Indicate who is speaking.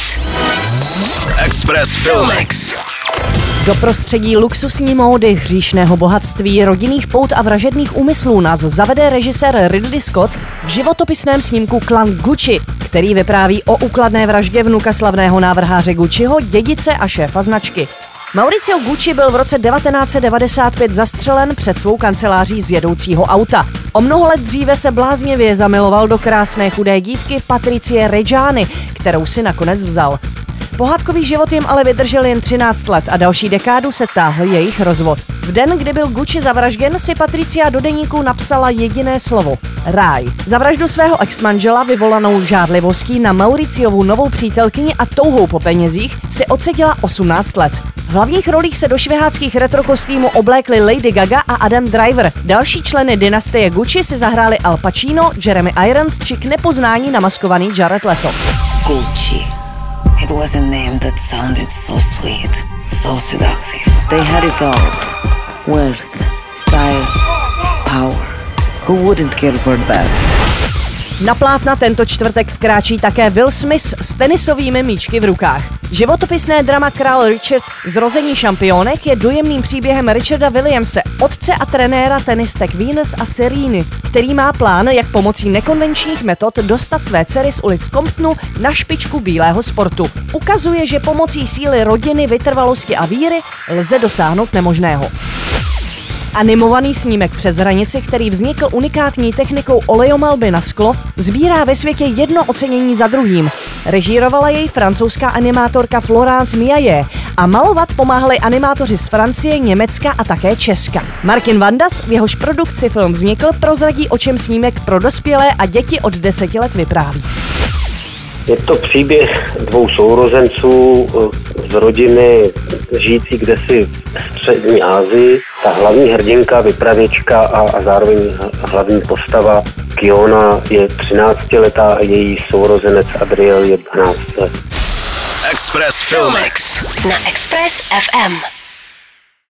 Speaker 1: Express. Express Filmex.
Speaker 2: Do prostředí luxusní módy, hříšného bohatství, rodinných pout a vražedných úmyslů nás zavede režisér Ridley Scott v životopisném snímku Klan Gucci, který vypráví o úkladné vraždě vnuka slavného návrháře Gucciho, dědice a šéfa značky. Mauricio Gucci byl v roce 1995 zastřelen před svou kanceláří z jedoucího auta. O mnoho let dříve se bláznivě zamiloval do krásné chudé dívky Patricie Reggiani, kterou si nakonec vzal. Pohádkový život jim ale vydržel jen 13 let a další dekádu se táhl jejich rozvod. V den, kdy byl Gucci zavražděn, si Patricia do deníku napsala jediné slovo – ráj. Za vraždu svého exmanžela vyvolanou žádlivostí na Mauriciovu novou přítelkyni a touhou po penězích si odseděla 18 let. V hlavních rolích se do šviháckých retrokostýmů oblékli Lady Gaga a Adam Driver. Další členy dynastie Gucci si zahráli Al Pacino, Jeremy Irons či k nepoznání namaskovaný Jared Leto.
Speaker 3: Gucci. It was a name that sounded so sweet, so seductive. They had it all wealth, style, power. Who wouldn't kill for that?
Speaker 2: Na plátna tento čtvrtek vkráčí také Will Smith s tenisovými míčky v rukách. Životopisné drama Král Richard Zrození šampionek je dojemným příběhem Richarda Williamse, otce a trenéra tenistek Venus a Sereny, který má plán, jak pomocí nekonvenčních metod dostat své dcery z ulic Comptonu na špičku bílého sportu. Ukazuje, že pomocí síly rodiny, vytrvalosti a víry lze dosáhnout nemožného. Animovaný snímek přes hranici, který vznikl unikátní technikou olejomalby na sklo, sbírá ve světě jedno ocenění za druhým. Režírovala jej francouzská animátorka Florence Miaje a malovat pomáhali animátoři z Francie, Německa a také Česka. Martin Vandas, v jehož produkci film vznikl, prozradí, o čem snímek pro dospělé a děti od deseti let vypráví.
Speaker 4: Je to příběh dvou sourozenců eh, z rodiny žijící kdesi v střední Asii. Ta hlavní hrdinka, vypravěčka a, a zároveň hlavní postava Kiona je 13 letá a její sourozenec Adriel je 12 let.
Speaker 1: Express Filmex. Na Express FM.